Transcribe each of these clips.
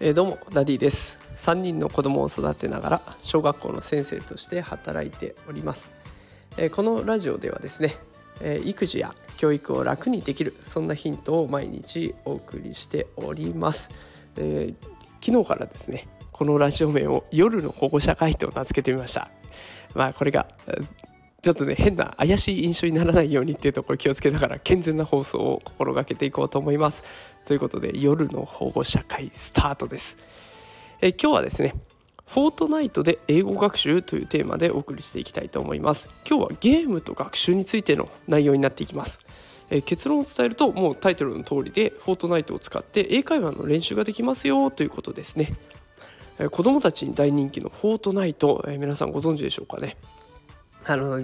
えー、どうもダディです。3人の子供を育てながら小学校の先生として働いております、えー、このラジオではですね、えー、育児や教育を楽にできるそんなヒントを毎日お送りしております、え昨日からですねこのラジオ名を夜の保護者会と名付けてみました。まあこれがちょっとね変な怪しい印象にならないようにっていうところ気をつけながら健全な放送を心がけていこうと思います。ということで夜の保護者会スタートです。え今日はですねフォートナイトで英語学習というテーマでお送りしていきたいと思います。今日はゲームと学習についての内容になっていきます。え結論を伝えるともうタイトルの通りでフォートナイトを使って英会話の練習ができますよということですね。え子供たちに大人気のフォートナイト、え皆さんご存知でしょうかね？あの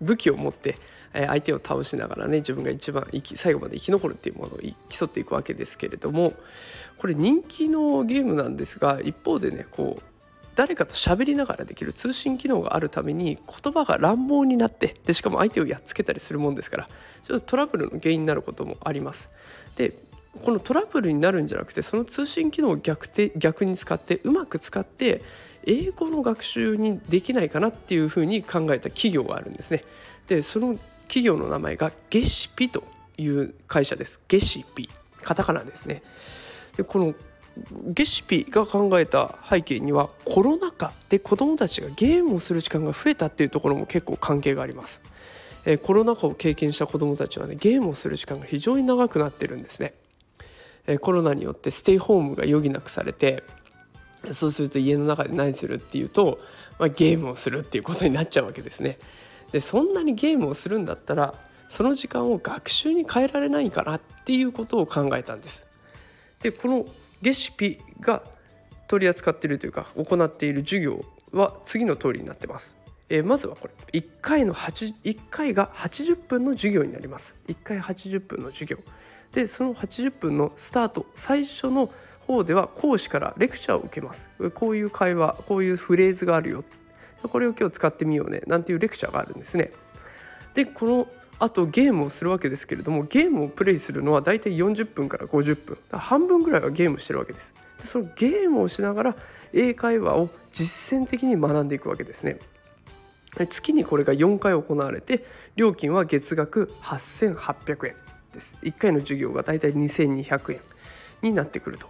武器を持って相手を倒しながらね自分が一番最後まで生き残るっていうものを競っていくわけですけれどもこれ人気のゲームなんですが一方でねこう誰かと喋りながらできる通信機能があるために言葉が乱暴になってでしかも相手をやっつけたりするもんですからちょっとトラブルの原因になることもあります。でこのトラブルになるんじゃなくてその通信機能を逆逆に使ってうまく使って英語の学習にできないかなっていうふうに考えた企業があるんですね。でその企業の名前がゲシピという会社です。ゲシピカタカナですね。でこのゲシピが考えた背景にはコロナ禍で子どもたちがゲームをする時間が増えたっていうところも結構関係があります。えコロナ禍を経験した子どもたちはねゲームをする時間が非常に長くなってるんですね。えコロナによってステイホームが余儀なくされてそうすると家の中で何するっていうと、まあ、ゲームをするっていうことになっちゃうわけですね。でそんなにゲームをするんだったらその時間を学習に変えられないかなっていうことを考えたんです。でこのレシピが取り扱っているというか行っている授業は次の通りになってます。えー、まずはこれ1回の1回が80分の授業になります。1回80分の授業でその80分のスタート最初の方では講師からレクチャーを受けます。こういう会話こういうフレーズがあるよ。これを今日使ってみようね。なんていうレクチャーがあるんですね。でこのあとゲームをするわけですけれどもゲームをプレイするのはだいたい40分から50分。半分ぐらいはゲームしてるわけです。でそのゲームをしながら英会話を実践的に学んでいくわけですね。月にこれが4回行われて料金は月額8800円です。1回の授業がだいたい2200円になってくると。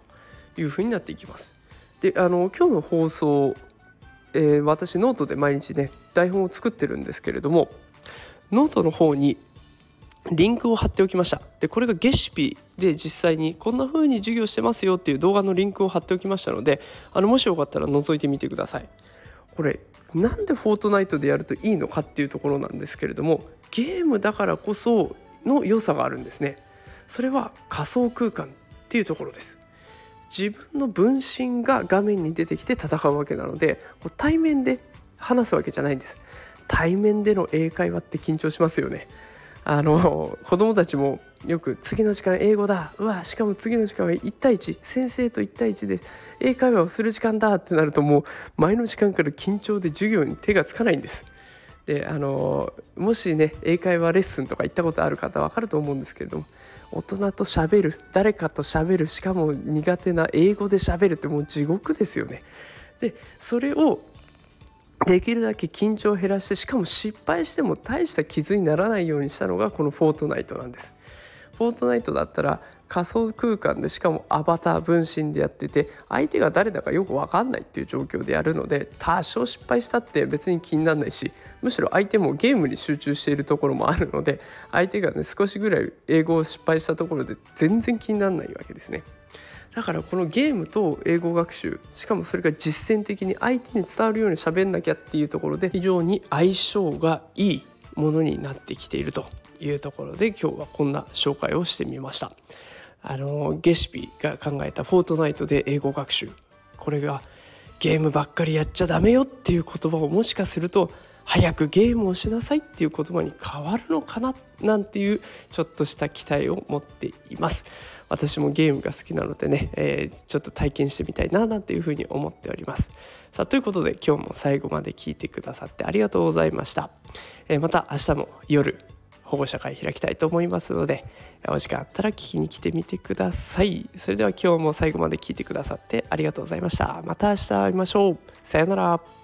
いうふうになっていきます。であの今日の放送、えー、私ノートで毎日ね台本を作ってるんですけれどもノートの方にリンクを貼っておきました。でこれがゲシピで実際にこんな風に授業してますよっていう動画のリンクを貼っておきましたのであのもしよかったら覗いてみてください。これなんでフォートナイトでやるといいのかっていうところなんですけれどもゲームだからこその良さがあるんですね。それは仮想空間っていうところです。自分の分身が画面に出てきて戦うわけなので対面で話すわけじゃないんです。対面での英会話って緊張しますよね。あの子供たちもよく次の時間英語だ。うわしかも次の時間は1対1先生と1対1で英会話をする時間だってなるともう前の時間から緊張で授業に手がつかないんです。であのもしね英会話レッスンとか行ったことある方は分かると思うんですけれども大人と喋る誰かと喋るしかも苦手な英語で喋るってもう地獄ですよね。でそれをできるだけ緊張を減らしてしかも失敗しても大した傷にならないようにしたのがこのフォートナイトなんです。フォートナイトだったら仮想空間でしかもアバター分身でやってて相手が誰だかよく分かんないっていう状況でやるので多少失敗したって別に気にならないしむしろ相手もゲームに集中しているところもあるので相手がね少しぐらい英語を失敗したところで全然気にならないわけですね。だからこのゲームと英語学習しかもそれが実践的に相手に伝わるように喋んなきゃっていうところで非常に相性がいいものになってきているというところで今日はこんな紹介をしてみました。あのゲシピが考えた「フォートナイト」で英語学習。これがゲームばっかりやっちゃダメよっていう言葉をもしかすると早くゲームをしなさいっていう言葉に変わるのかななんていうちょっとした期待を持っています。私もゲームが好きなのでね、えー、ちょっと体験してみたいななんていうふうに思っております。さあということで今日も最後まで聞いてくださってありがとうございました、えー、また明日も夜保護者会開きたいと思いますのでお時間あったら聞きに来てみてください。それでは今日も最後まで聞いてくださってありがとうございました。また明日会いましょう。さようなら。